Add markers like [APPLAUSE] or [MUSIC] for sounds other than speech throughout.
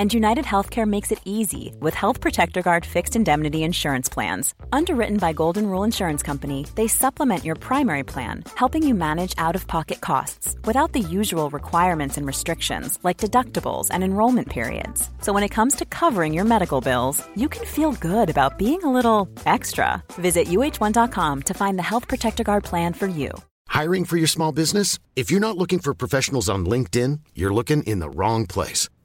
And United Healthcare makes it easy with Health Protector Guard fixed indemnity insurance plans. Underwritten by Golden Rule Insurance Company, they supplement your primary plan, helping you manage out of pocket costs without the usual requirements and restrictions like deductibles and enrollment periods. So when it comes to covering your medical bills, you can feel good about being a little extra. Visit uhone.com to find the Health Protector Guard plan for you. Hiring for your small business? If you're not looking for professionals on LinkedIn, you're looking in the wrong place.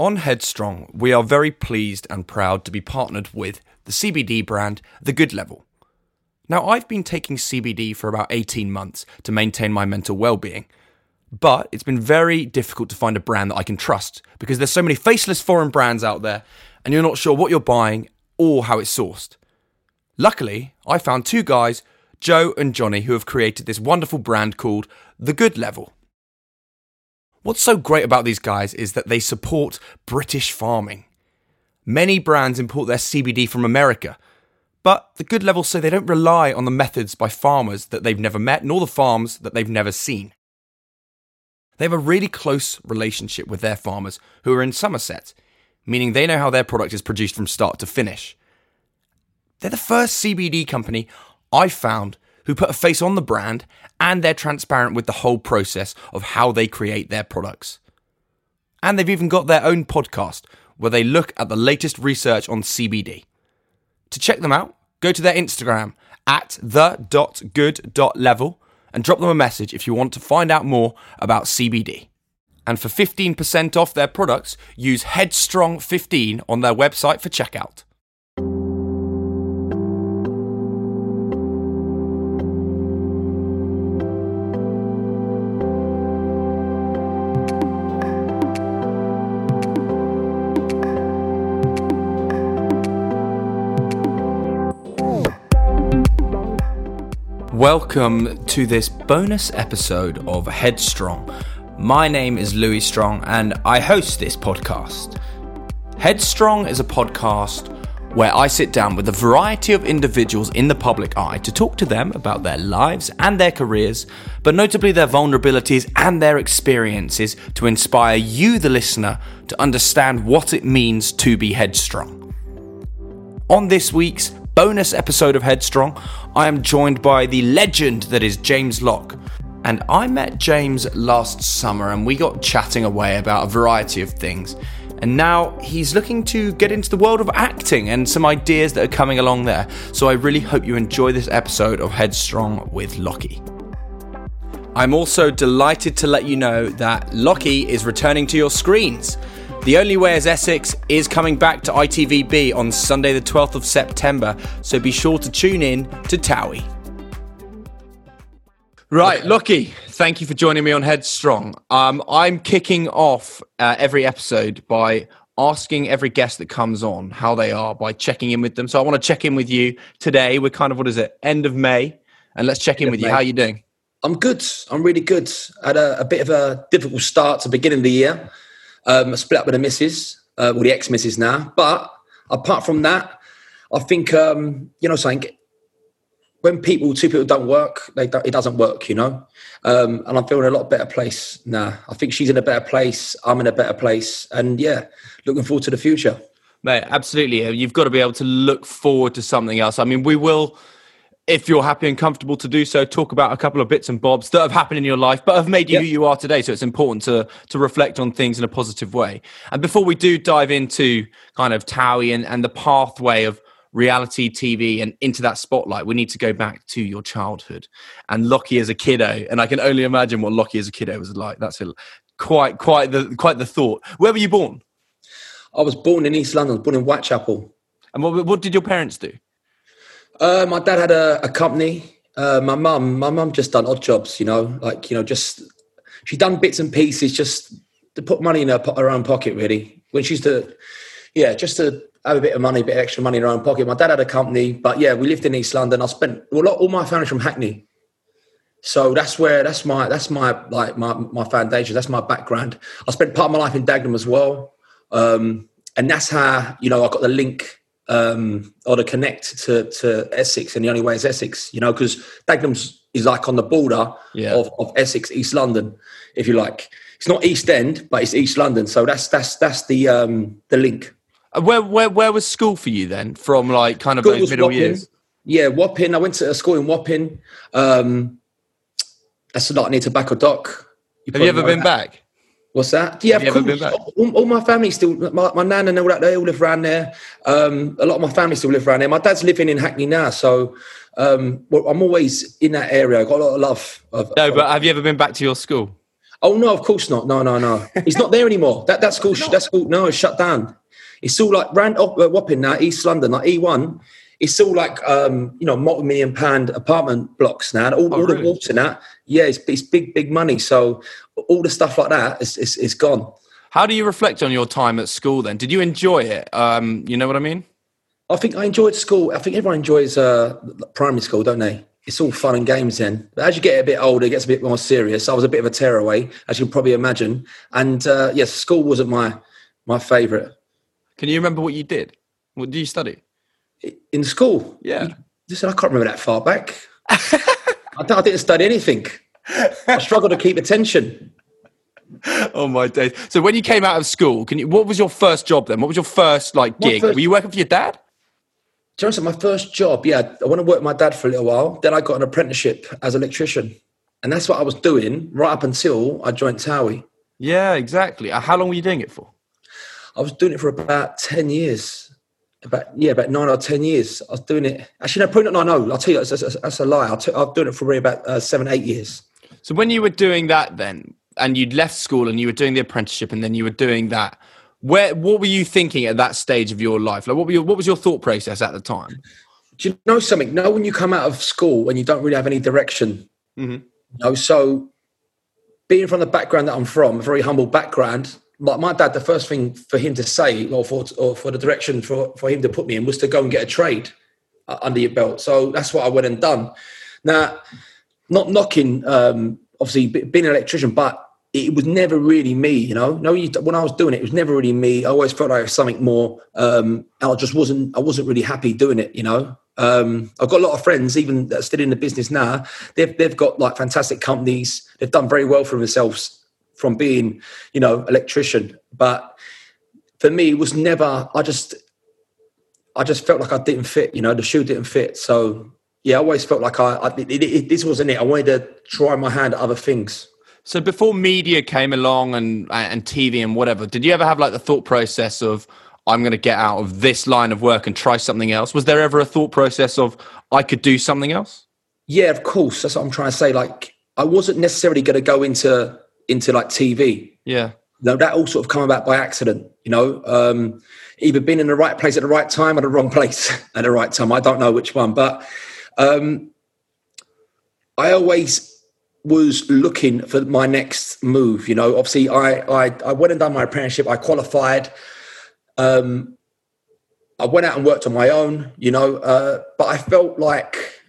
On Headstrong, we are very pleased and proud to be partnered with the CBD brand, The Good Level. Now, I've been taking CBD for about 18 months to maintain my mental well-being, but it's been very difficult to find a brand that I can trust because there's so many faceless foreign brands out there and you're not sure what you're buying or how it's sourced. Luckily, I found two guys, Joe and Johnny, who have created this wonderful brand called The Good Level. What's so great about these guys is that they support British farming. Many brands import their CBD from America, but the good levels say they don't rely on the methods by farmers that they've never met, nor the farms that they've never seen. They have a really close relationship with their farmers who are in Somerset, meaning they know how their product is produced from start to finish. They're the first CBD company I've found who put a face on the brand and they're transparent with the whole process of how they create their products. And they've even got their own podcast where they look at the latest research on CBD. To check them out, go to their Instagram at the.good.level and drop them a message if you want to find out more about CBD. And for 15% off their products, use Headstrong15 on their website for checkout. Welcome to this bonus episode of Headstrong. My name is Louis Strong and I host this podcast. Headstrong is a podcast where I sit down with a variety of individuals in the public eye to talk to them about their lives and their careers, but notably their vulnerabilities and their experiences to inspire you, the listener, to understand what it means to be headstrong. On this week's bonus episode of Headstrong, I am joined by the legend that is James Lock. And I met James last summer and we got chatting away about a variety of things. And now he's looking to get into the world of acting and some ideas that are coming along there. So I really hope you enjoy this episode of Headstrong with Lockie. I'm also delighted to let you know that Lockie is returning to your screens. The Only Way is Essex is coming back to ITVBe on Sunday, the 12th of September, so be sure to tune in to Towie. Right, Lockie, thank you for joining me on Headstrong. Um, I'm kicking off uh, every episode by asking every guest that comes on how they are by checking in with them. So I want to check in with you today. We're kind of, what is it, end of May? And let's check in with you. How are you doing? I'm good. I'm really good. I had a, a bit of a difficult start to the beginning of the year. Um, I split up with the missus, uh, well, the ex missus now. But apart from that, I think, um, you know, saying when people, two people don't work, they don't, it doesn't work, you know. Um, and I'm feeling a lot better place now. I think she's in a better place. I'm in a better place. And yeah, looking forward to the future. Mate, absolutely. You've got to be able to look forward to something else. I mean, we will if you're happy and comfortable to do so, talk about a couple of bits and bobs that have happened in your life, but have made you yep. who you are today. So it's important to to reflect on things in a positive way. And before we do dive into kind of Towie and, and the pathway of reality TV and into that spotlight, we need to go back to your childhood and Lockie as a kiddo. And I can only imagine what Lockie as a kiddo was like. That's a, quite quite the quite the thought. Where were you born? I was born in East London. I was born in Whitechapel. And what, what did your parents do? Uh, my dad had a, a company. Uh, my mum, my mum just done odd jobs. You know, like you know, just she done bits and pieces just to put money in her, her own pocket. Really, when she used to, yeah, just to have a bit of money, a bit of extra money in her own pocket. My dad had a company, but yeah, we lived in East London. I spent well, all my family's from Hackney, so that's where that's my that's my like my my foundation. That's my background. I spent part of my life in Dagenham as well, um, and that's how you know I got the link um, or to connect to, to Essex, and the only way is Essex, you know, because Dagenham's is like on the border yeah. of, of Essex, East London, if you like. It's not East End, but it's East London, so that's that's that's the um, the link. Uh, where where where was school for you then? From like kind of school those middle Wapping. years. Yeah, Wapping. I went to a school in Wapping. Um, that's not near Tobacco Dock. You Have you ever been that. back? What's that? Yeah, of course. All, all, my family still, my, my nan and all that, they all live around there. Um, a lot of my family still live around there. My dad's living in Hackney now, so um, well, I'm always in that area. I've got a lot of love. Of, no, of, but have you ever been back to your school? Oh no, of course not. No, no, no. It's not there anymore. That that school, that school, no, it's shut down. It's all like ran up uh, Wapping now, East London, like E1. It's all like um, you know, multi-million pound apartment blocks now. All, oh, all really? the water now. Yeah, it's, it's big, big money. So all the stuff like that is, is, is gone. How do you reflect on your time at school then? Did you enjoy it? Um, you know what I mean? I think I enjoyed school. I think everyone enjoys uh, primary school, don't they? It's all fun and games then. But as you get a bit older, it gets a bit more serious. I was a bit of a tearaway, as you can probably imagine. And uh, yes, school wasn't my my favourite. Can you remember what you did? What did you study? In school? Yeah. Listen, I can't remember that far back. [LAUGHS] I, I didn't study anything. I struggled to keep attention. [LAUGHS] Oh my days! So when you came out of school, can you? What was your first job then? What was your first like gig? First, Were you working for your dad? Johnson, my first job, yeah, I want to work with my dad for a little while. Then I got an apprenticeship as an electrician, and that's what I was doing right up until I joined Towie. Yeah, exactly. Uh, how long were you doing it for? I was doing it for about ten years about yeah, about nine or ten years. I was doing it. Actually, no, probably not. No, no. I'll tell you, that's, that's, that's a lie. T- I've done it for really about uh, seven, eight years. So when you were doing that, then, and you'd left school and you were doing the apprenticeship, and then you were doing that, where what were you thinking at that stage of your life? Like, what were your, what was your thought process at the time? Do you know something? Know when you come out of school and you don't really have any direction. Mm-hmm. You know, so being from the background that I'm from, a very humble background, like my dad, the first thing for him to say, or for or for the direction for for him to put me in, was to go and get a trade uh, under your belt. So that's what I went and done. Now, not knocking, um, obviously being an electrician, but it was never really me. You know, no, when I was doing it, it was never really me. I always felt like something more. Um, I just wasn't. I wasn't really happy doing it. You know, um, I've got a lot of friends, even that are still in the business now. They've they've got like fantastic companies. They've done very well for themselves from being, you know, electrician. But for me, it was never. I just, I just felt like I didn't fit. You know, the shoe didn't fit. So yeah, I always felt like I, I it, it, this wasn't it. I wanted to try my hand at other things. So before media came along and and TV and whatever, did you ever have like the thought process of I'm going to get out of this line of work and try something else? Was there ever a thought process of I could do something else? Yeah, of course. That's what I'm trying to say. Like I wasn't necessarily going to go into into like TV. Yeah. Now that all sort of come about by accident, you know, um, either being in the right place at the right time or the wrong place [LAUGHS] at the right time. I don't know which one, but um, I always was looking for my next move. You know, obviously I I, I went and done my apprenticeship. I qualified. Um, I went out and worked on my own. You know, uh, but I felt like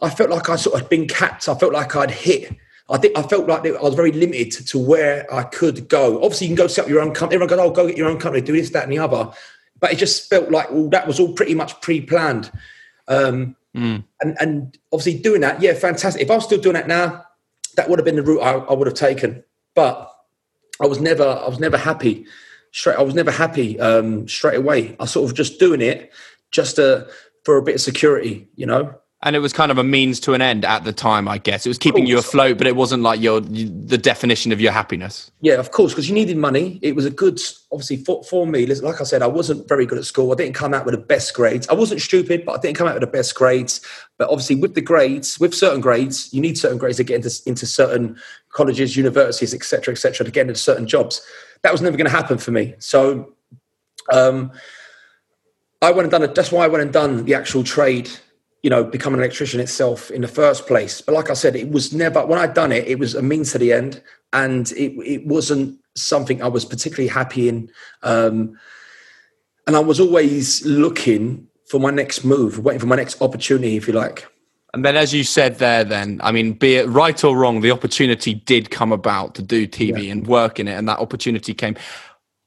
I felt like I sort of been capped. I felt like I'd hit I think I felt like I was very limited to where I could go. Obviously, you can go set up your own company. Everyone goes, "Oh, go get your own company, do this, that, and the other." But it just felt like well, that was all pretty much pre-planned. Um, mm. and, and obviously, doing that, yeah, fantastic. If I was still doing that now, that would have been the route I, I would have taken. But I was never, I was never happy. Straight, I was never happy um, straight away. I sort of just doing it just to, for a bit of security, you know. And it was kind of a means to an end at the time, I guess. It was keeping you afloat, but it wasn't like your the definition of your happiness. Yeah, of course, because you needed money. It was a good, obviously, for, for me. Like I said, I wasn't very good at school. I didn't come out with the best grades. I wasn't stupid, but I didn't come out with the best grades. But obviously, with the grades, with certain grades, you need certain grades to get into, into certain colleges, universities, etc., etc., to get into certain jobs. That was never going to happen for me. So, um, I went and done it. That's why I went and done the actual trade you know, become an electrician itself in the first place. But like I said, it was never when I'd done it, it was a means to the end, and it it wasn't something I was particularly happy in. Um, and I was always looking for my next move, waiting for my next opportunity, if you like. And then, as you said there, then I mean, be it right or wrong, the opportunity did come about to do TV yeah. and work in it, and that opportunity came.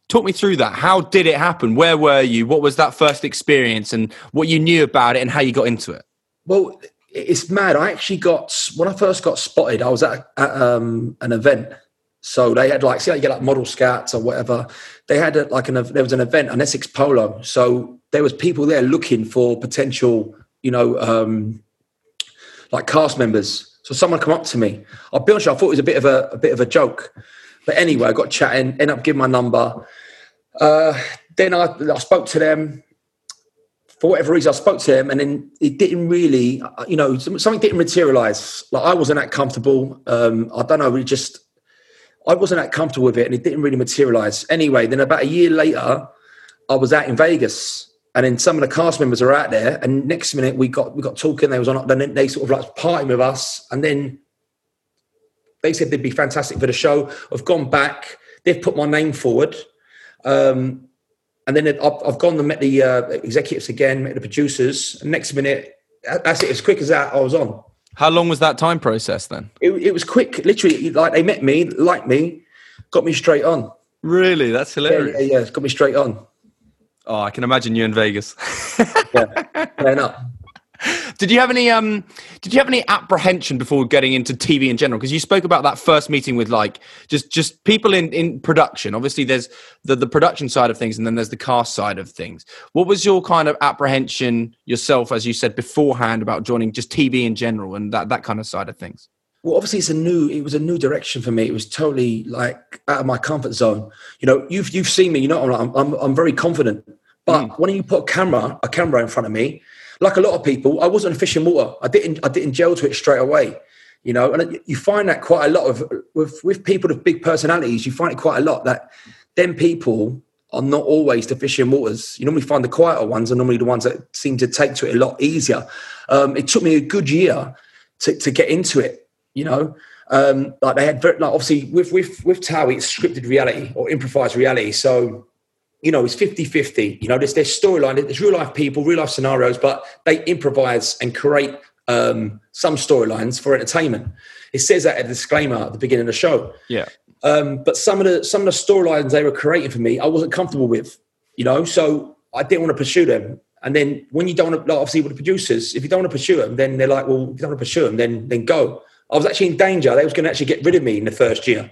Talk me through that. How did it happen? Where were you? What was that first experience, and what you knew about it, and how you got into it? Well, it's mad. I actually got when I first got spotted. I was at, at um, an event, so they had like see how you get like model scouts or whatever. They had a, like an there was an event on Essex Polo, so there was people there looking for potential, you know, um, like cast members. So someone come up to me. I'll be honest, I thought it was a bit of a, a bit of a joke, but anyway, I got chatting. Ended up giving my number. Uh, then I, I spoke to them for whatever reason, I spoke to him, and then it didn't really, you know, something didn't materialize. Like I wasn't that comfortable. Um, I don't know, we just, I wasn't that comfortable with it, and it didn't really materialize. Anyway, then about a year later, I was out in Vegas, and then some of the cast members are out there, and next minute we got we got talking. They was on, then they sort of like partying with us, and then they said they'd be fantastic for the show. I've gone back. They've put my name forward. Um, and then I've, I've gone and met the uh, executives again, met the producers. And next minute, that's it. As quick as that, I was on. How long was that time process then? It, it was quick. Literally, like they met me, liked me, got me straight on. Really, that's hilarious. Yeah, yeah, yeah. got me straight on. Oh, I can imagine you in Vegas. [LAUGHS] yeah, playing up. Did you have any um did you have any apprehension before getting into TV in general? Because you spoke about that first meeting with like just just people in in production. Obviously there's the the production side of things and then there's the cast side of things. What was your kind of apprehension yourself as you said beforehand about joining just TV in general and that that kind of side of things? Well, obviously, it's a new. It was a new direction for me. It was totally like out of my comfort zone. You know, you've you've seen me. You know, I'm I'm, I'm very confident. But mm. when you put a camera a camera in front of me, like a lot of people, I wasn't fish in water. I didn't I didn't gel to it straight away. You know, and you find that quite a lot of with with people with big personalities. You find it quite a lot that them people are not always the fish in waters. You normally find the quieter ones are normally the ones that seem to take to it a lot easier. Um, it took me a good year to, to get into it. You know, um, like they had very, like obviously with with with Towie, it's scripted reality or improvised reality. So you know, it's 50 50. You know, there's, there's storyline, there's real life people, real life scenarios, but they improvise and create um, some storylines for entertainment. It says that at the disclaimer at the beginning of the show. Yeah. Um, but some of the some of the storylines they were creating for me, I wasn't comfortable with, you know, so I didn't want to pursue them. And then when you don't want to, like obviously with the producers, if you don't want to pursue them, then they're like, well, if you don't want to pursue them, then then go. I was actually in danger. They was going to actually get rid of me in the first year.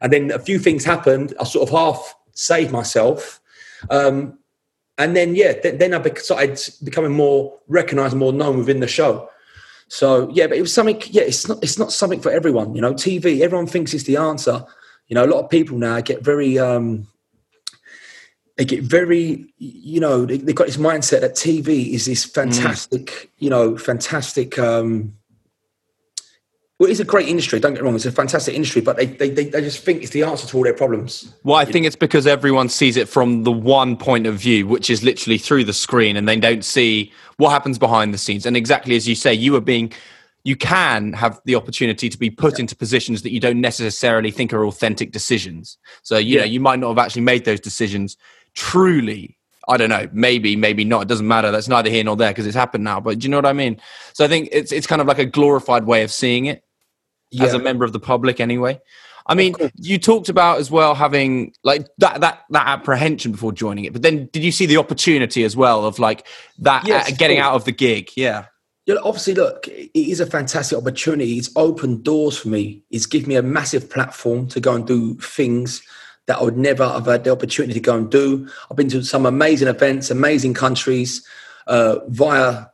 And then a few things happened. I sort of half saved myself um, and then, yeah, th- then I started becoming more recognised, more known within the show. So yeah, but it was something. Yeah, it's not. It's not something for everyone. You know, TV. Everyone thinks it's the answer. You know, a lot of people now get very. Um, they get very. You know, they, have got this mindset that TV is this mm. fantastic. Mm. You know, fantastic. Um, well, it's a great industry. Don't get wrong; it's a fantastic industry, but they, they, they, just think it's the answer to all their problems. Well, I think it's because everyone sees it from the one point of view, which is literally through the screen, and they don't see what happens behind the scenes. And exactly as you say, you are being, you can have the opportunity to be put yeah. into positions that you don't necessarily think are authentic decisions. So you yeah. know, you might not have actually made those decisions truly I don't know, maybe, maybe not. It doesn't matter. That's neither here nor there because it's happened now. But do you know what I mean? So I think it's it's kind of like a glorified way of seeing it yeah. as a member of the public anyway. I mean, you talked about as well having like that that that apprehension before joining it, but then did you see the opportunity as well of like that yes, uh, getting out of the gig? Yeah. Yeah, obviously, look, it is a fantastic opportunity. It's opened doors for me. It's given me a massive platform to go and do things that I would never have had the opportunity to go and do. I've been to some amazing events, amazing countries uh, via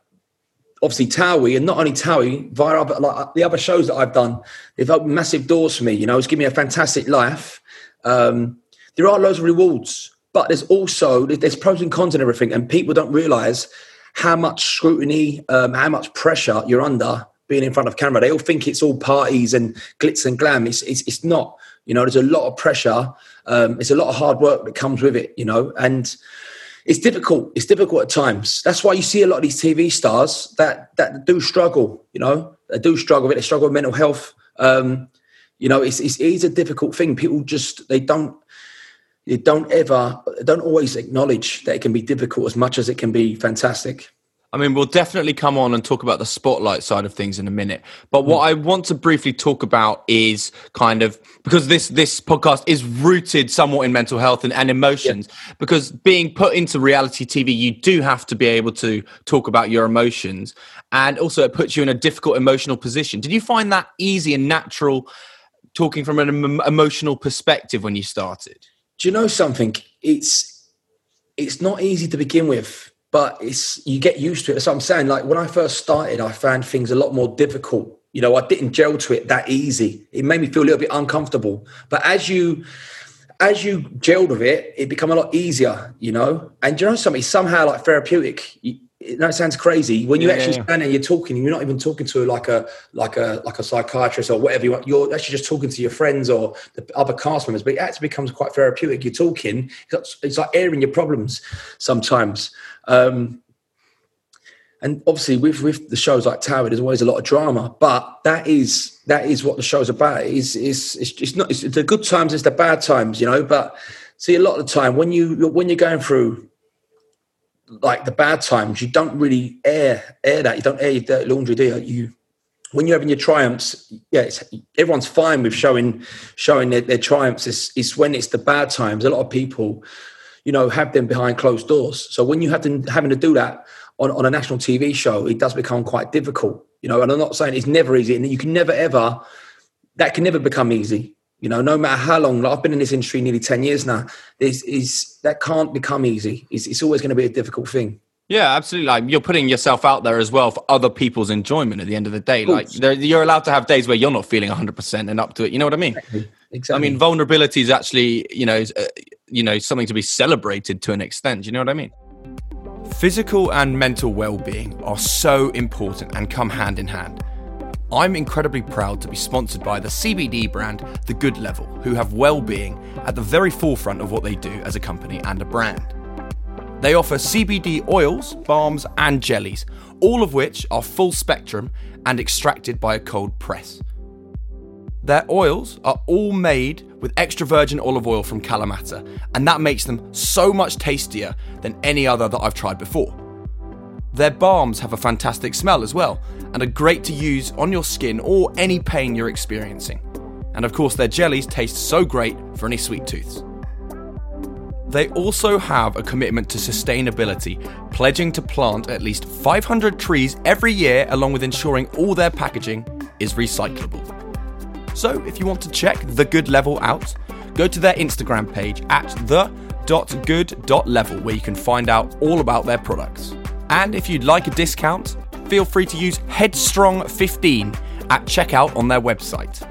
obviously Towie, and not only Towie, via other, like the other shows that I've done, they've opened massive doors for me. You know, it's given me a fantastic life. Um, there are loads of rewards, but there's also there's pros and cons and everything, and people don't realise how much scrutiny, um, how much pressure you're under being in front of camera. They all think it's all parties and glitz and glam. It's it's, it's not. You know, there's a lot of pressure. Um, it's a lot of hard work that comes with it. You know, and it's difficult. It's difficult at times. That's why you see a lot of these TV stars that that do struggle. You know, they do struggle with it. They struggle with mental health. Um, you know, it's, it's it's a difficult thing. People just they don't they don't ever don't always acknowledge that it can be difficult as much as it can be fantastic. I mean, we'll definitely come on and talk about the spotlight side of things in a minute. But what hmm. I want to briefly talk about is kind of because this this podcast is rooted somewhat in mental health and, and emotions. Because being put into reality TV, you do have to be able to talk about your emotions, and also it puts you in a difficult emotional position. Did you find that easy and natural, talking from an emotional perspective when you started? Do you know something? It's it's not easy to begin with but it's you get used to it. So I'm saying, like when I first started, I found things a lot more difficult. You know, I didn't gel to it that easy. It made me feel a little bit uncomfortable. But as you as you gel with it, it become a lot easier. You know, and you know something somehow like therapeutic. You, it sounds crazy when you yeah, actually yeah. stand there, you're talking. You're not even talking to like a like a like a psychiatrist or whatever you want. You're actually just talking to your friends or the other cast members. But it actually becomes quite therapeutic. You're talking. It's like airing your problems sometimes. Um, and obviously, with with the shows like Towie, there's always a lot of drama. But that is that is what the show's about. Is is it's, it's not it's the good times, it's the bad times, you know. But see, a lot of the time when you when you're going through like the bad times, you don't really air air that. You don't air your dirty laundry, do you? you when you're having your triumphs, yeah, everyone's fine with showing showing their, their triumphs. It's, it's when it's the bad times. A lot of people you know, have them behind closed doors. So when you have to having to do that on, on a national TV show, it does become quite difficult. You know, and I'm not saying it's never easy, and you can never ever that can never become easy. You know, no matter how long, like I've been in this industry nearly ten years now. Is is that can't become easy. It's, it's always going to be a difficult thing. Yeah, absolutely. Like you're putting yourself out there as well for other people's enjoyment. At the end of the day, like you're allowed to have days where you're not feeling 100 percent and up to it. You know what I mean? Exactly. exactly. I mean, vulnerability is actually, you know, uh, you know, something to be celebrated to an extent. Do You know what I mean? Physical and mental well-being are so important and come hand in hand. I'm incredibly proud to be sponsored by the CBD brand The Good Level, who have well-being at the very forefront of what they do as a company and a brand. They offer CBD oils, balms, and jellies, all of which are full spectrum and extracted by a cold press. Their oils are all made with extra virgin olive oil from Kalamata, and that makes them so much tastier than any other that I've tried before. Their balms have a fantastic smell as well, and are great to use on your skin or any pain you're experiencing. And of course, their jellies taste so great for any sweet tooths. They also have a commitment to sustainability, pledging to plant at least 500 trees every year, along with ensuring all their packaging is recyclable. So, if you want to check the good level out, go to their Instagram page at the.good.level where you can find out all about their products. And if you'd like a discount, feel free to use Headstrong15 at checkout on their website.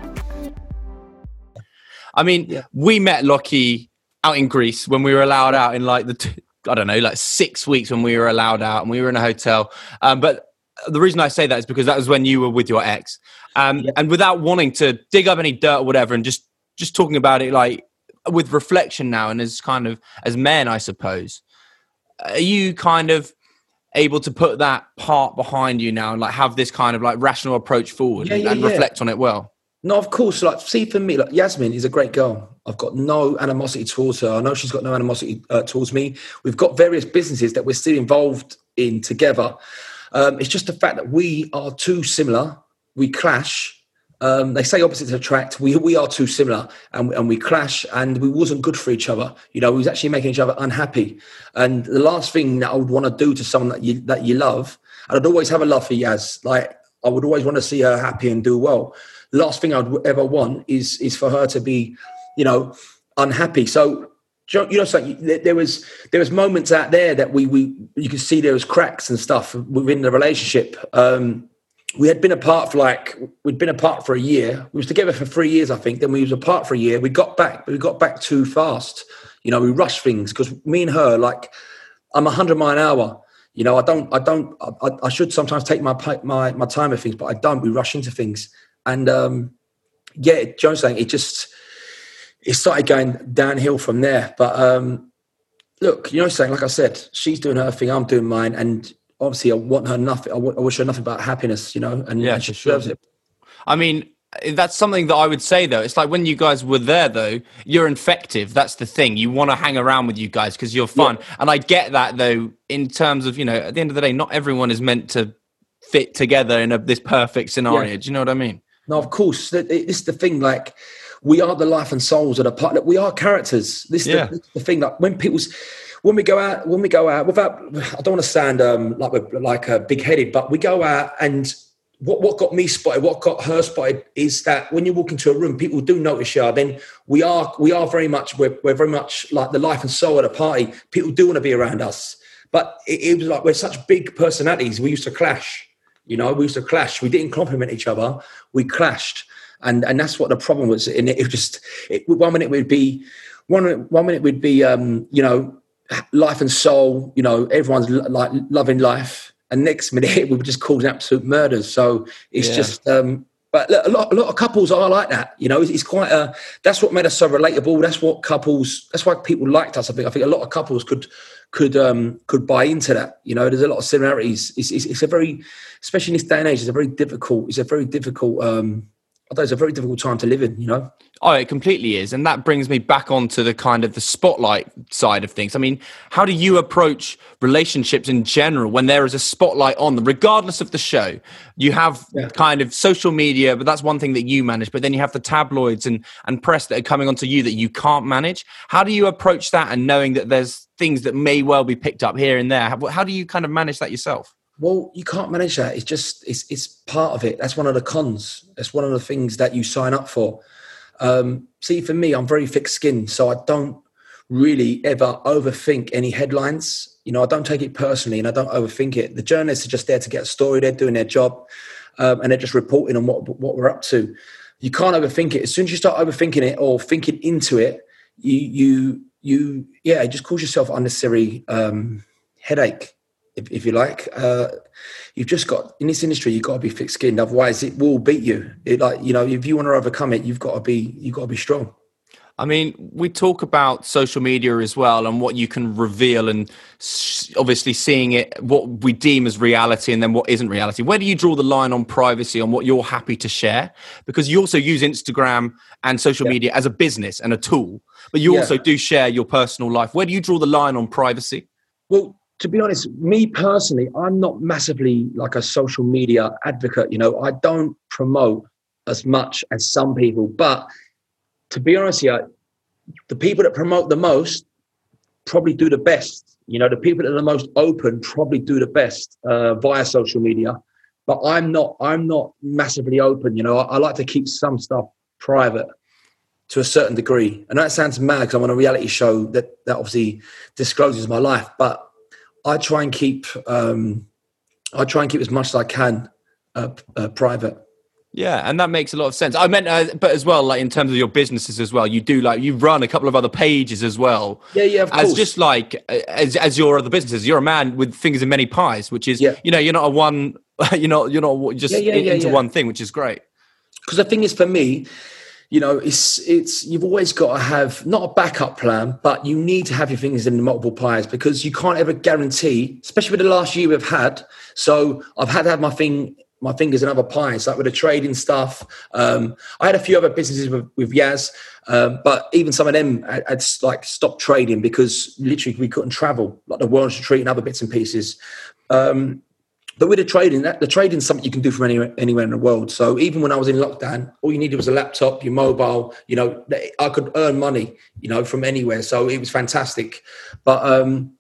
I mean, yeah. we met Lockie out in Greece when we were allowed out in like the t- I don't know like six weeks when we were allowed out and we were in a hotel. Um, but the reason I say that is because that was when you were with your ex, um, yeah. and without wanting to dig up any dirt or whatever, and just just talking about it like with reflection now and as kind of as men, I suppose. Are you kind of able to put that part behind you now and like have this kind of like rational approach forward yeah, and, and reflect on it well? No, of course. Like, see, for me, like Yazmin is a great girl. I've got no animosity towards her. I know she's got no animosity uh, towards me. We've got various businesses that we're still involved in together. Um, it's just the fact that we are too similar. We clash. Um, they say opposites attract. We we are too similar, and and we clash, and we wasn't good for each other. You know, we was actually making each other unhappy. And the last thing that I would want to do to someone that you that you love, and I'd always have a love for Yaz. Like I would always want to see her happy and do well last thing I'd ever want is is for her to be, you know, unhappy. So you know, something. There was there was moments out there that we we you could see there was cracks and stuff within the relationship. Um, we had been apart for like we'd been apart for a year. We was together for three years, I think. Then we was apart for a year. We got back, but we got back too fast. You know, we rushed things because me and her, like, I'm a hundred mile an hour. You know, I don't, I don't, I, I, should sometimes take my my my time with things, but I don't. We rush into things, and um, yeah, Joe's saying it just it started going downhill from there. But um, look, you know, saying like I said, she's doing her thing, I'm doing mine, and obviously I want her nothing. I, w- I wish her nothing but happiness, you know, and, yeah, and she deserves sure. it. I mean, that's something that I would say though. It's like when you guys were there though, you're infective. That's the thing. You want to hang around with you guys because you're fun. Yeah. And I get that though, in terms of, you know, at the end of the day, not everyone is meant to fit together in a, this perfect scenario. Yeah. Do you know what I mean? No, of course. Is the thing. Like, we are the life and souls of the part. We are characters. This is, yeah. the, the thing. Like, when people's when we go out, when we go out, without I don't want to sound um, like we're like uh, big headed, but we go out and what what got me spotted, what got her spotted is that when you walk into a room, people do notice you. Then we are we are very much we're, we're very much like the life and soul of the party. People do want to be around us, but it, it was like we're such big personalities. We used to clash. You know, we used to clash. We didn't compliment each other. We clashed, and and that's what the problem was. And it, it just it, one minute we'd be one one minute we'd be um, you know life and soul. You know, everyone's like loving life and next [LAUGHS] minute we were just causing absolute murders. So it's yeah. just, um, but a lot, a lot of couples are like that. You know, it's, it's, quite a. That's what made us so relatable. That's what couples. That's why people liked us. I think. I think a lot of couples could could um could buy into that. You know, there's a lot of similarities. It's, it's, it's a very, especially in this day and age, it's a very difficult. It's a very difficult um although it's a very difficult time to live in, you know? Oh, it completely is. And that brings me back onto the kind of the spotlight side of things. I mean, how do you approach relationships in general when there is a spotlight on them, regardless of the show? You have yeah. kind of social media, but that's one thing that you manage. But then you have the tabloids and, and press that are coming onto you that you can't manage. How do you approach that and knowing that there's things that may well be picked up here and there? How, how do you kind of manage that yourself? Well, you can't manage that. It's just it's it's part of it. That's one of the cons. That's one of the things that you sign up for. Um, see, for me, I'm very thick-skinned, so I don't really ever overthink any headlines. You know, I don't take it personally, and I don't overthink it. The journalists are just there to get a story. They're doing their job, um, and they're just reporting on what what we're up to. You can't overthink it. As soon as you start overthinking it or thinking into it, you you you yeah, it just cause yourself unnecessary um, headache if, if you like. Uh, you've just got in this industry, you've got to be thick skinned. Otherwise, it will beat you. It like you know, if you want to overcome it, you've got to be you've got to be strong. I mean, we talk about social media as well and what you can reveal, and obviously seeing it, what we deem as reality, and then what isn't reality. Where do you draw the line on privacy, on what you're happy to share? Because you also use Instagram and social yeah. media as a business and a tool, but you yeah. also do share your personal life. Where do you draw the line on privacy? Well, to be honest, me personally, I'm not massively like a social media advocate. You know, I don't promote as much as some people, but to be honest here, the people that promote the most probably do the best. You know, the people that are the most open probably do the best uh, via social media. But I'm not. I'm not massively open. You know, I, I like to keep some stuff private to a certain degree. And that sounds mad because I'm on a reality show that that obviously discloses my life, but I try and keep um, I try and keep as much as I can uh, uh, private. Yeah, and that makes a lot of sense. I meant, uh, but as well, like in terms of your businesses as well, you do like you run a couple of other pages as well. Yeah, yeah, as course. As just like as as your other businesses. You're a man with fingers in many pies, which is yeah. you know you're not a one. [LAUGHS] You're not you're not just yeah, yeah, into one thing, which is great. Because the thing is, for me, you know, it's it's you've always got to have not a backup plan, but you need to have your fingers in the multiple pies because you can't ever guarantee, especially with the last year we've had. So I've had to have my thing my fingers in other pies, like with the trading stuff. Um, I had a few other businesses with, with Yaz, um, but even some of them had, had, like stopped trading because literally we couldn't travel, like the world retreat and other bits and pieces. Um, but with the trading, that, the trading is something you can do from anywhere, anywhere in the world. So even when I was in lockdown, all you needed was a laptop, your mobile. You know, I could earn money, you know, from anywhere. So it was fantastic. But um,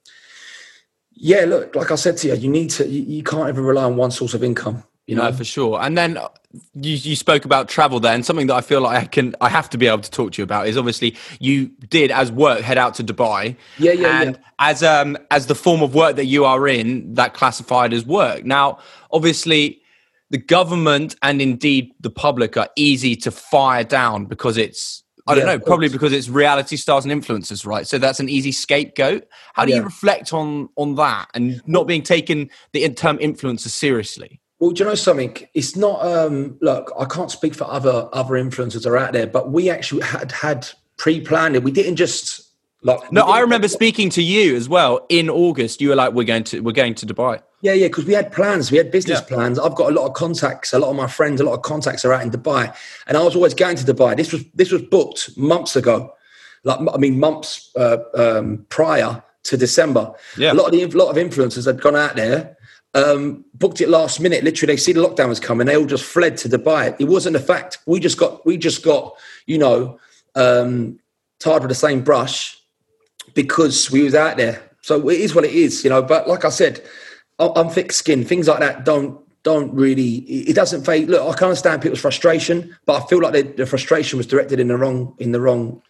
yeah, look, like I said to you, you need to. You, you can't ever rely on one source of income. You know, no, for sure. And then uh, you, you spoke about travel there, and something that I feel like I can, I have to be able to talk to you about is obviously you did as work head out to Dubai. Yeah, yeah, and yeah. As um as the form of work that you are in, that classified as work. Now, obviously, the government and indeed the public are easy to fire down because it's I don't Yeah, know, probably because it's reality stars and influencers, right? So that's an easy scapegoat. How do you reflect on on that and not being taken the term influencer seriously? Well, do you know something? It's not. Um, look, I can't speak for other other influencers that are out there, but we actually had had pre-planned it. We didn't just like. No, I remember speaking to you as well in August. You were like, "We're going to we're going to Dubai." Yeah, yeah, because we had plans. We had business Yeah. plans. I've got a lot of contacts. A lot of my friends, a lot of contacts are out in Dubai, and I was always going to Dubai. This was this was booked months ago, like I mean months uh, um, prior to December. Yeah. a lot of the a lot of influencers had gone out there, um, booked it last minute. Literally, they see the lockdown was coming. They all just fled to Dubai. It wasn't a fact. We just got we just got you know um, tired with the same brush because we was out there. So it is what it is, you know. But like I said, I'm thick skinned. Things like that don't don't really. It doesn't fade. Look, I can understand people's frustration, but I feel like the, the frustration was directed in the wrong in the wrong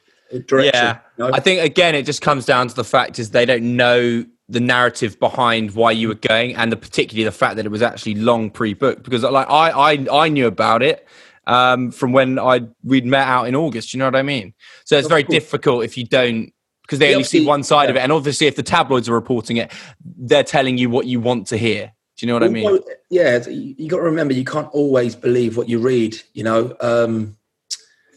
direction. Yeah, you know? I think again, it just comes down to the fact is they don't know the narrative behind why you were going, and the particularly the fact that it was actually long pre-booked. Because like I I I knew about it um, from when I we'd met out in August. You know what I mean? So it's very difficult if you don't. Because they Yeah, only see one side of it, and obviously, if the tabloids are reporting it, they're telling you what you want to hear. Do you know what I mean? Yeah, you got to remember you can't always believe what you read. You know, um,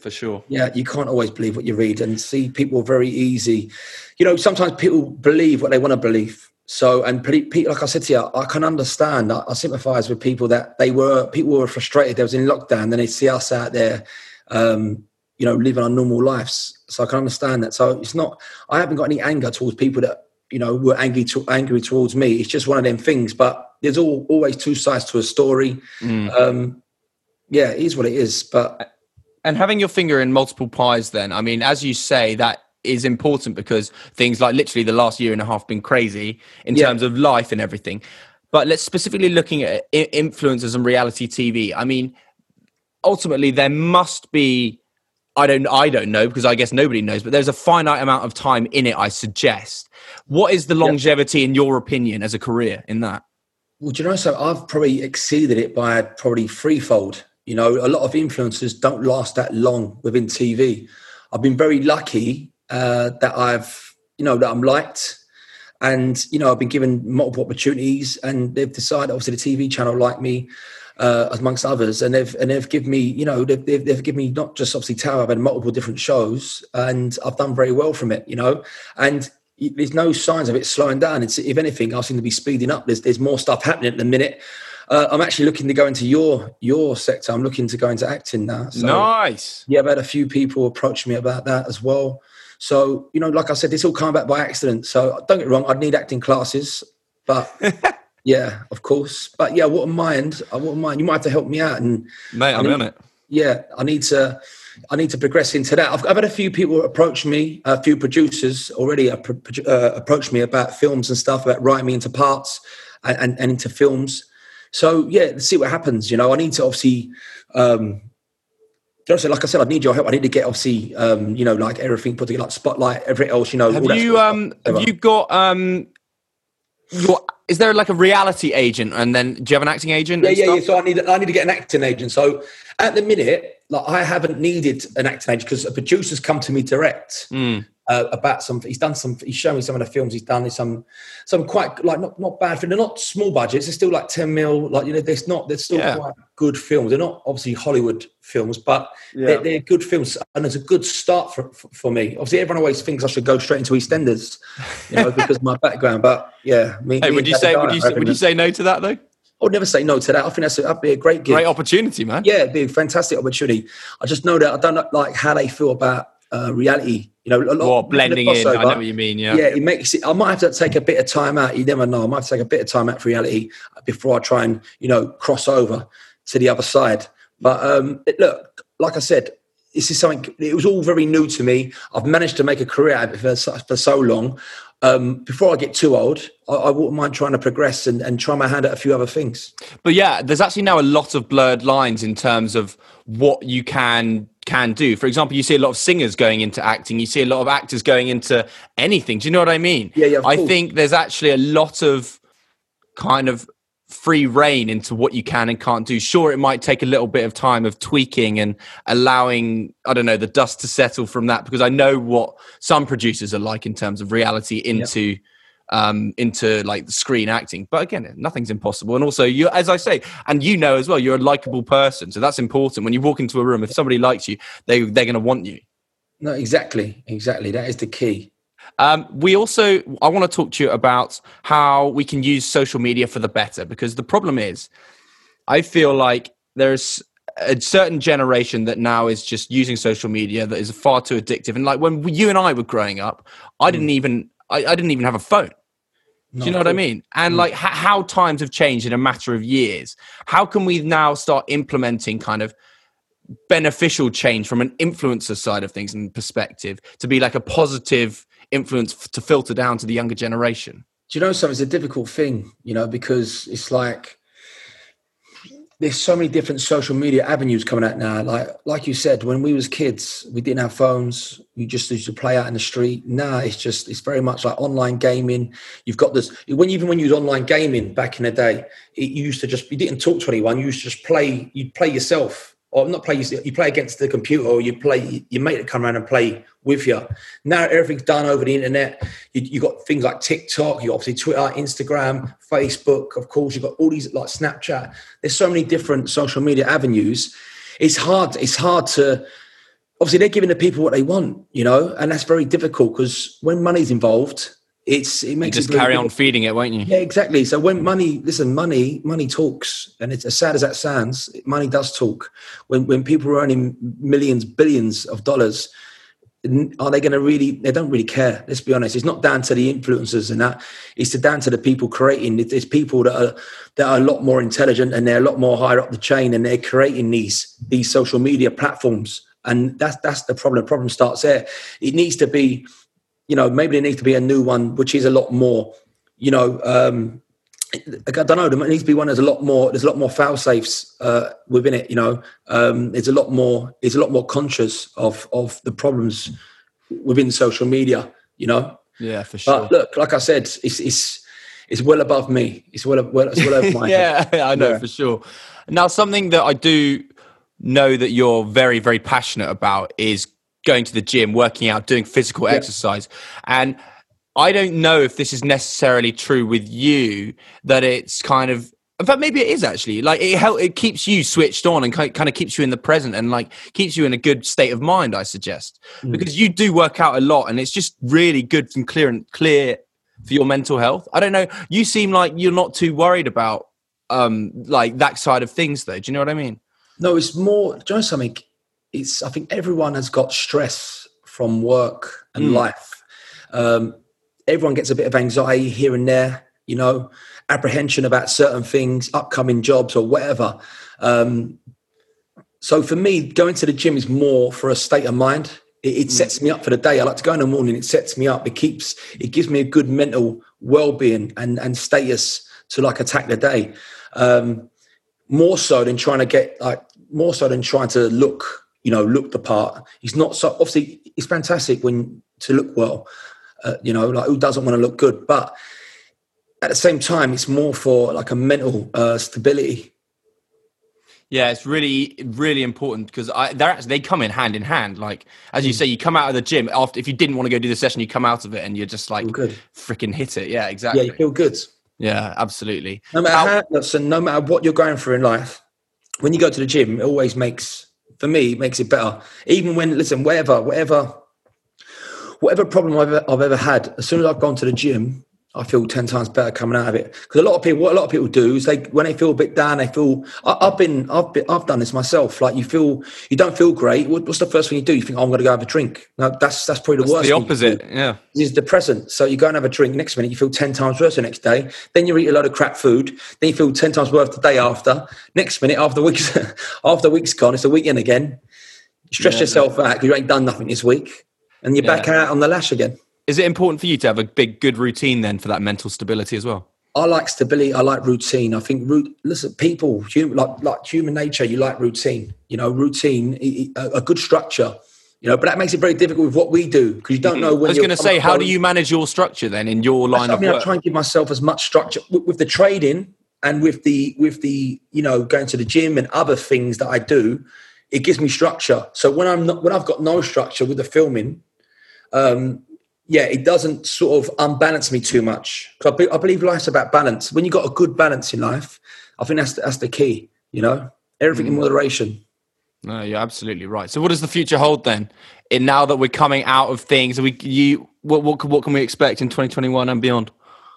For sure. Yeah, you can't always believe what you read and see people very easy. You know, sometimes people believe what they want to believe. So, and pe- pe- like I said to you, I can understand. I, I sympathise with people that they were people were frustrated. They was in lockdown, then they see us out there, um, you know, living our normal lives. So I can understand that. So it's not. I haven't got any anger towards people that you know were angry to, angry towards me. It's just one of them things. But there's all, always two sides to a story. Um, yeah, it is what it is. But And having your finger in multiple pies, then, I mean, as you say, that is important because things like literally the last year and a half been crazy in Yeah. terms of life and everything. But let's specifically looking at influencers and reality TV. I mean, ultimately, there must be. I don't. I don't know because I guess nobody knows. But there's a finite amount of time in it. I suggest. What is the longevity, in your opinion, as a career in that? Well, do you know, so I've probably exceeded it by probably threefold. You know, a lot of influencers don't last that long within TV. I've been very lucky uh, that I've, you know, that I'm liked. And, you know, I've been given multiple opportunities and they've decided, obviously, the TV channel like me, uh, amongst others. And they've, and they've given me, you know, they've, they've, they've given me not just obviously Towie, I've had multiple different shows and I've done very well from it, you know. And there's no signs of it slowing down. It's if anything, I seem to be speeding up. There's there's more stuff happening at the minute. Uh, I'm actually looking to go into your your sector. I'm looking to go into acting now. So, nice. Yeah, I've had a few people approach me about that as well. So you know, like I said, this all came about by accident. So don't get wrong, I'd need acting classes, but [LAUGHS] yeah, of course. But yeah, I wouldn't mind. I wouldn't mind. You might have to help me out and Mate, I'm on it. yeah, I need to, I need to progress into that. I've, I've had a few people approach me, a few producers already uh, uh, approached me about films and stuff, about writing me into parts and, and, and into films. So yeah, let's see what happens. You know, I need to obviously, um, just like I said, I need your help. I need to get obviously, um, you know, like everything put together, like spotlight, everything else. You know, Have you um have you got um your is there like a reality agent and then do you have an acting agent? Yeah, yeah, yeah. So I need I need to get an acting agent. So at the minute, like I haven't needed an acting agent because a producer's come to me direct Mm. uh, about some. He's done some. He's shown me some of the films he's done. There's some some quite like not not bad. They're not small budgets. They're still like ten mil. Like you know, there's not. They're still Yeah. quite good films. They're not obviously Hollywood films, but they're, they're good films, and it's a good start for, for for me. Obviously, everyone always thinks I should go straight into EastEnders, you know, [LAUGHS] because of my background. But yeah, me, Hey, me would you say would you say, would you say no to that though? I would never say no to that. I think that's a, that'd be a great gig. Great opportunity, man. Yeah, it'd be a fantastic opportunity. I just know that I don't know, like how they feel about uh, reality. You know, a lot Or blending in. I know what you mean, yeah. Yeah, it makes it. I might have to take a bit of time out. You never know. I might have to take a bit of time out for reality before I try and you know cross over to the other side. But um, it, look, like I said, this is something. It was all very new to me. I've managed to make a career out of it for, for so long. Um, before I get too old, I, I, wouldn't mind trying to progress and, and try my hand at a few other things. But yeah, there's actually now a lot of blurred lines in terms of what you can can do. For example, you see a lot of singers going into acting. You see a lot of actors going into anything. Do you know what I mean? Yeah, yeah. I think there's actually a lot of kind of free reign into what you can and can't do. Sure, it might take a little bit of time of tweaking and allowing, I don't know, the dust to settle from that because I know what some producers are like in terms of reality into um, into like the screen acting. But again, nothing's impossible. And also, you, as I say, and you know as well, you're a likable person, so that's important. When you walk into a room, if somebody likes you, they they're going to want you. No, exactly, exactly. That is the key. Um, we also, I want to talk to you about how we can use social media for the better because the problem is, I feel like there's a certain generation that now is just using social media that is far too addictive. And like when you and I were growing up, I didn't mm. even, I, I, didn't even have a phone. Do you know what I mean? And mm. like how times have changed in a matter of years. How can we now start implementing kind of beneficial change from an influencer side of things and perspective to be like a positive influence to filter down to the younger generation? Do you know something? It's a difficult thing, you know, because it's like there's so many different social media avenues coming out now. Like like you said, when we was kids, we didn't have phones. We just used to play out in the street. Now it's just it's very much like online gaming. You've got this when even when you was online gaming back in the day, it used to just you didn't talk to anyone. You used to just play. You'd play yourself or not play you play against the computer or you play your mate to come around and play with you. Now everything's done over the internet. You, you got things like tiktok you obviously twitter instagram facebook of course you've got all these like snapchat. There's so many different social media avenues. It's hard it's hard to obviously they're giving the people what they want you know and that's very difficult because when money's involved it's it makes you just carry on feeding it, won't you? Yeah, exactly. So when money, listen, money, money talks, and it's as sad as that sounds, money does talk. When when people are earning millions, billions of dollars, are they going to really? They don't really care. Let's be honest. It's not down to the influencers and that. It's down to the people creating. It's people that are that are a lot more intelligent and they're a lot more higher up the chain, and they're creating these these social media platforms. And that's that's the problem. The problem starts there. It needs to be you know, maybe there needs to be a new one, which is a lot more, you know, um, I don't know. There needs to be one. There's a lot more. There's a lot more fail safes uh, within it. You know, um, it's a lot more. It's a lot more conscious of of the problems within social media. You know. Yeah, for sure. But look, like I said, it's it's it's well above me. It's well well, it's well above my. [LAUGHS] yeah, [LAUGHS] I know yeah. for sure. Now, something that I do know that you're very very passionate about is going to the gym, working out, doing physical yeah. exercise. And I don't know if this is necessarily true with you, that it's kind of in fact, maybe it is actually like it help, it keeps you switched on and kind of keeps you in the present and like keeps you in a good state of mind. I suggest mm. because you do work out a lot and it's just really good and clear and clear for your mental health. I don't know. You seem like you're not too worried about um like that side of things, though. Do you know what I mean? No, it's more. Do you know something? It's I think everyone has got stress from work and mm. life. Um, everyone gets a bit of anxiety here and there, you know, apprehension about certain things, upcoming jobs or whatever. Um, so for me, going to the gym is more for a state of mind. It, it mm. sets me up for the day. I like to go in the morning. It sets me up. It keeps. It gives me a good mental well-being and and status to like attack the day. Um, more so than trying to get like more so than trying to look you know, look the part. He's not so obviously it's fantastic when to look well. Uh, you know, like who doesn't want to look good? But at the same time, it's more for like a mental uh, stability. Yeah, it's really, really important because they're actually, they come in hand in hand. Like as you mm. say, you come out of the gym after if you didn't want to go do the session, you come out of it and you're just like freaking hit it. Yeah, exactly. Yeah, you feel good. Yeah, absolutely. No matter how, listen, no matter what you're going through in life, when you go to the gym, it always makes for me, it makes it better. Even when, listen, whatever, whatever, whatever problem I've I've ever had, as soon as I've gone to the gym, I feel ten times better coming out of it. Because a lot of people, what a lot of people do is they, when they feel a bit down, they feel. I, have been, I've been, I've done this myself. Like you feel, you don't feel great. what's the first thing you do? You think, oh, I'm going to go have a drink. No, that's that's probably the that's worst. The opposite, yeah. Is depressant. So you go and have a drink. Next minute, you feel ten times worse the next day. Then you eat a lot of crap food. Then you feel ten times worse the day after. Next minute, after the week's [LAUGHS] after the week's gone, it's the weekend again. You Stress yeah, yourself out because you ain't done nothing this week, and you're yeah. back out on the lash again. Is it important for you to have a big, good routine then for that mental stability as well? I like stability. I like routine. I think root, listen, people, human, like like human nature, you like routine. You know, routine, a, a good structure. You know, but that makes it very difficult with what we do because you don't know when. I was going to say, how do you manage your structure then in your line I of mean, work? I try and give myself as much structure with, with the trading and with the with the you know going to the gym and other things that I do. It gives me structure. So when I'm not, when I've got no structure with the filming, um, yeah, it doesn't sort of unbalance me too much. I, be, I believe life's about balance. When you got a good balance in life, I think that's that's the key. You know, everything in mm. moderation. No, you're absolutely right. So, what does the future hold then? In now that we're coming out of things, we you what what, what can we expect in 2021 and beyond?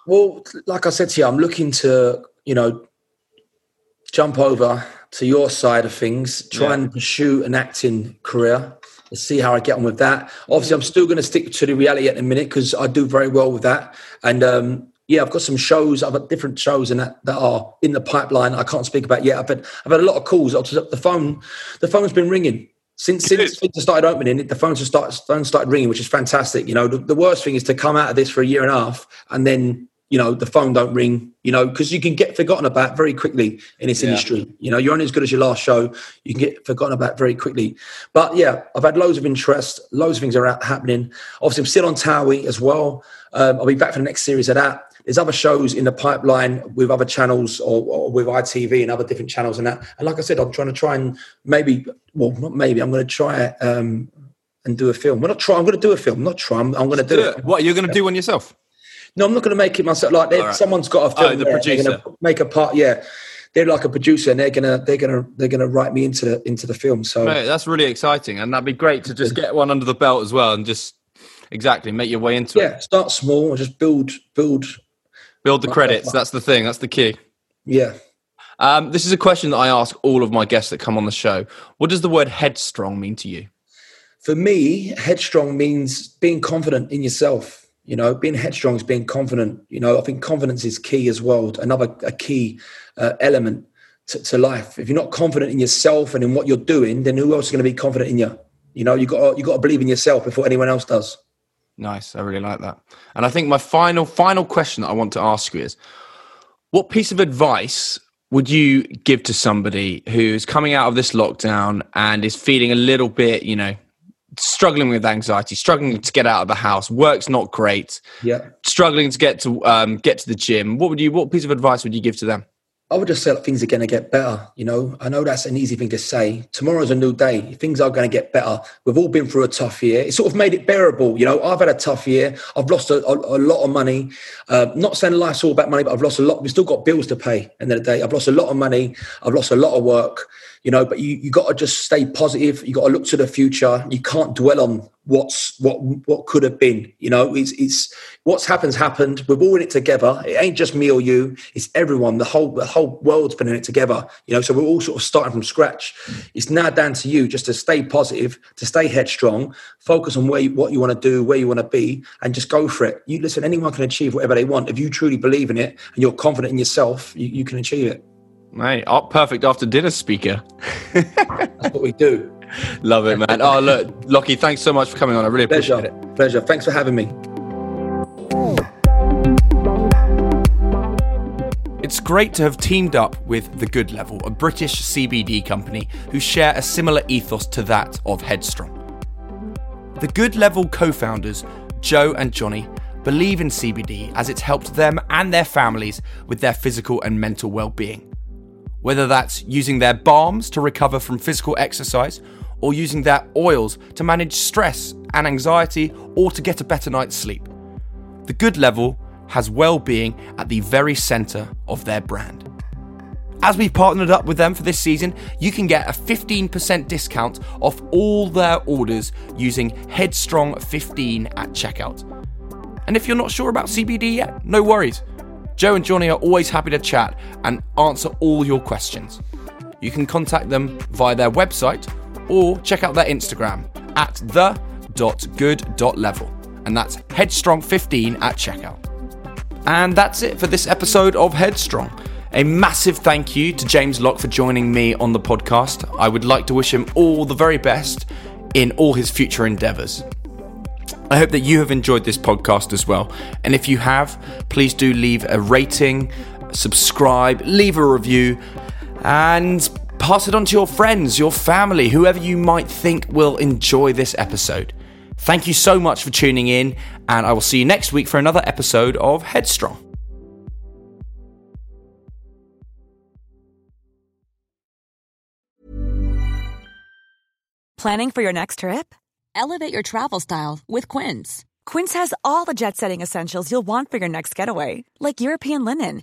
Well, like I said to you, I'm looking to you know jump over to your side of things, try Yeah. and pursue an acting career. Let's see how I get on with that. Obviously, I'm still going to stick to the reality at the minute because I do very well with that. And um, yeah, I've got some shows. I've got different shows and that that are in the pipeline. I can't speak about yet. I've had I've had a lot of calls. The phone, the phone's been ringing. Since since things started opening, the phones have started phone started ringing, which is fantastic. You know, the, the worst thing is to come out of this for a year and a half and then you know the phone don't ring. You know, because you can get forgotten about very quickly in this Yeah. industry. You know, you're only as good as your last show. You can get forgotten about very quickly. But yeah, I've had loads of interest. Loads of things are out, happening. Obviously, I'm still on Towie as well. Um, I'll be back for the next series of that. There's other shows in the pipeline with other channels or, or with ITV and other different channels and that. And like I said, I'm trying to try and maybe, well, not maybe, I'm going to try um, and do a film. We're not try. I'm going to do a film. Not try. I'm, I'm going to do it. What are you're going to do one yourself? No, I'm not going to make it myself. Like right. someone's got a film. Oh, the there, producer. make a part. Yeah, they're like a producer, and they're gonna they're gonna they're gonna write me into the into the film. So Mate, that's really exciting, and that'd be great to just get one under the belt as well, and just exactly make your way into yeah, it. Yeah, start small and just build build. Build the credits. That's the thing. That's the key. Yeah, Um, this is a question that I ask all of my guests that come on the show. What does the word headstrong mean to you? for me, headstrong means being confident in yourself. You know, being headstrong is being confident. You know, I think confidence is key as well. Another a key uh, element to, to life. If you're not confident in yourself and in what you're doing, then who else is going to be confident in you? You know, you got you got to believe in yourself before anyone else does. Nice. I really like that. And I think my final final question that I want to ask you is what piece of advice would you give to somebody who's coming out of this lockdown and is feeling a little bit, you know, struggling with anxiety, struggling to get out of the house, work's not great, Yeah. struggling to get to um, get to the gym? What would you what piece of advice would you give to them? I would just say that things are going to get better. You know, I know that's an easy thing to say. Tomorrow's a new day. Things are going to get better. We've all been through a tough year. It sort of made it bearable. You know, I've had a tough year. I've lost a, a, a lot of money. Uh, not saying life's all about money, but I've lost a lot. We've still got bills to pay. End of the day, I've lost a lot of money. I've lost a lot of work. You know, but you you got to just stay positive. You got to look to the future. You can't dwell on what's what what could have been. You know, it's it's what's happened happened. We're all in it together. It ain't just me or you. It's everyone. The whole the whole world's been in it together. You know, so we're all sort of starting from scratch. It's now down to you just to stay positive, to stay headstrong, focus on where you, what you want to do, where you want to be, and just go for it. You listen. Anyone can achieve whatever they want if you truly believe in it and you're confident in yourself. You, you can achieve it. Mate, oh, perfect after dinner speaker. [LAUGHS] That's what we do. [LAUGHS] Love it, man. Oh, look, Lockie, thanks so much for coming on. I really appreciate it. Pleasure. Thanks for having me. It's great to have teamed up with The Good Level, a British CBD company who share a similar ethos to that of Headstrong. The Good Level co founders, Joe and Johnny, believe in CBD as it's helped them and their families with their physical and mental well being. Whether that's using their balms to recover from physical exercise, or using their oils to manage stress and anxiety, or to get a better night's sleep. The Good Level has well being at the very centre of their brand. As we've partnered up with them for this season, you can get a 15% discount off all their orders using Headstrong15 at checkout. And if you're not sure about CBD yet, no worries. Joe and Johnny are always happy to chat and answer all your questions. You can contact them via their website or check out their Instagram at the.good.level. And that's Headstrong15 at checkout. And that's it for this episode of Headstrong. A massive thank you to James Lock for joining me on the podcast. I would like to wish him all the very best in all his future endeavours. I hope that you have enjoyed this podcast as well. And if you have, please do leave a rating, subscribe, leave a review, and pass it on to your friends, your family, whoever you might think will enjoy this episode. Thank you so much for tuning in, and I will see you next week for another episode of Headstrong. Planning for your next trip? Elevate your travel style with Quince. Quince has all the jet setting essentials you'll want for your next getaway, like European linen,